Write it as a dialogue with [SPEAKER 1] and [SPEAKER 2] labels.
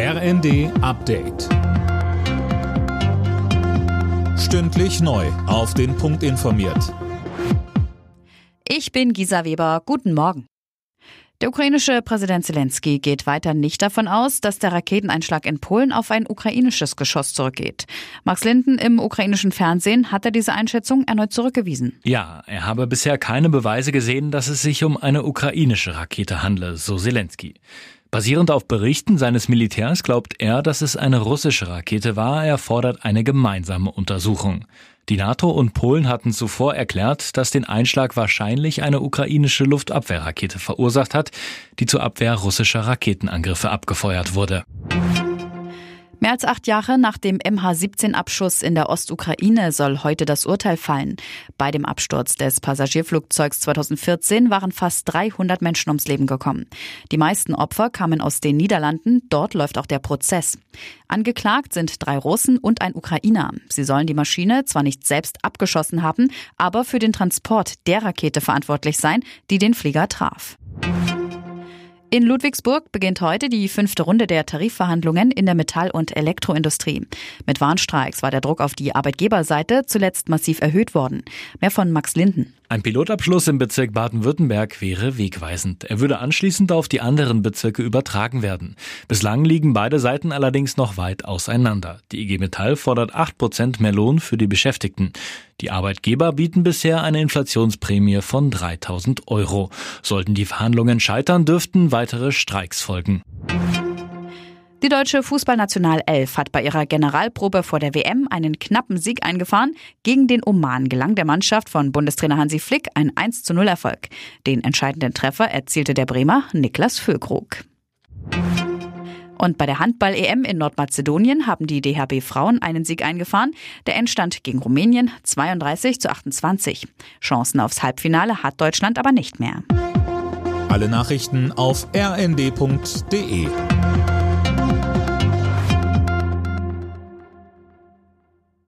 [SPEAKER 1] RND Update. Stündlich neu. Auf den Punkt informiert.
[SPEAKER 2] Ich bin Gisa Weber. Guten Morgen. Der ukrainische Präsident Zelensky geht weiter nicht davon aus, dass der Raketeneinschlag in Polen auf ein ukrainisches Geschoss zurückgeht. Max Linden im ukrainischen Fernsehen hat er diese Einschätzung erneut zurückgewiesen.
[SPEAKER 3] Ja, er habe bisher keine Beweise gesehen, dass es sich um eine ukrainische Rakete handle, so Zelensky. Basierend auf Berichten seines Militärs glaubt er, dass es eine russische Rakete war. Er fordert eine gemeinsame Untersuchung. Die NATO und Polen hatten zuvor erklärt, dass den Einschlag wahrscheinlich eine ukrainische Luftabwehrrakete verursacht hat, die zur Abwehr russischer Raketenangriffe abgefeuert wurde.
[SPEAKER 2] Mehr als acht Jahre nach dem MH17-Abschuss in der Ostukraine soll heute das Urteil fallen. Bei dem Absturz des Passagierflugzeugs 2014 waren fast 300 Menschen ums Leben gekommen. Die meisten Opfer kamen aus den Niederlanden. Dort läuft auch der Prozess. Angeklagt sind drei Russen und ein Ukrainer. Sie sollen die Maschine zwar nicht selbst abgeschossen haben, aber für den Transport der Rakete verantwortlich sein, die den Flieger traf. In Ludwigsburg beginnt heute die fünfte Runde der Tarifverhandlungen in der Metall- und Elektroindustrie. Mit Warnstreiks war der Druck auf die Arbeitgeberseite zuletzt massiv erhöht worden. Mehr von Max Linden.
[SPEAKER 3] Ein Pilotabschluss im Bezirk Baden-Württemberg wäre wegweisend. Er würde anschließend auf die anderen Bezirke übertragen werden. Bislang liegen beide Seiten allerdings noch weit auseinander. Die IG Metall fordert 8% mehr Lohn für die Beschäftigten. Die Arbeitgeber bieten bisher eine Inflationsprämie von 3000 Euro. Sollten die Verhandlungen scheitern, dürften weitere Streiks folgen.
[SPEAKER 2] Die deutsche Fußballnationalelf hat bei ihrer Generalprobe vor der WM einen knappen Sieg eingefahren. Gegen den Oman gelang der Mannschaft von Bundestrainer Hansi Flick ein 1 zu 0 Erfolg. Den entscheidenden Treffer erzielte der Bremer Niklas Füllkrug. Und bei der Handball-EM in Nordmazedonien haben die DHB Frauen einen Sieg eingefahren. Der Endstand gegen Rumänien 32 zu 28. Chancen aufs Halbfinale hat Deutschland aber nicht mehr.
[SPEAKER 1] Alle Nachrichten auf rnd.de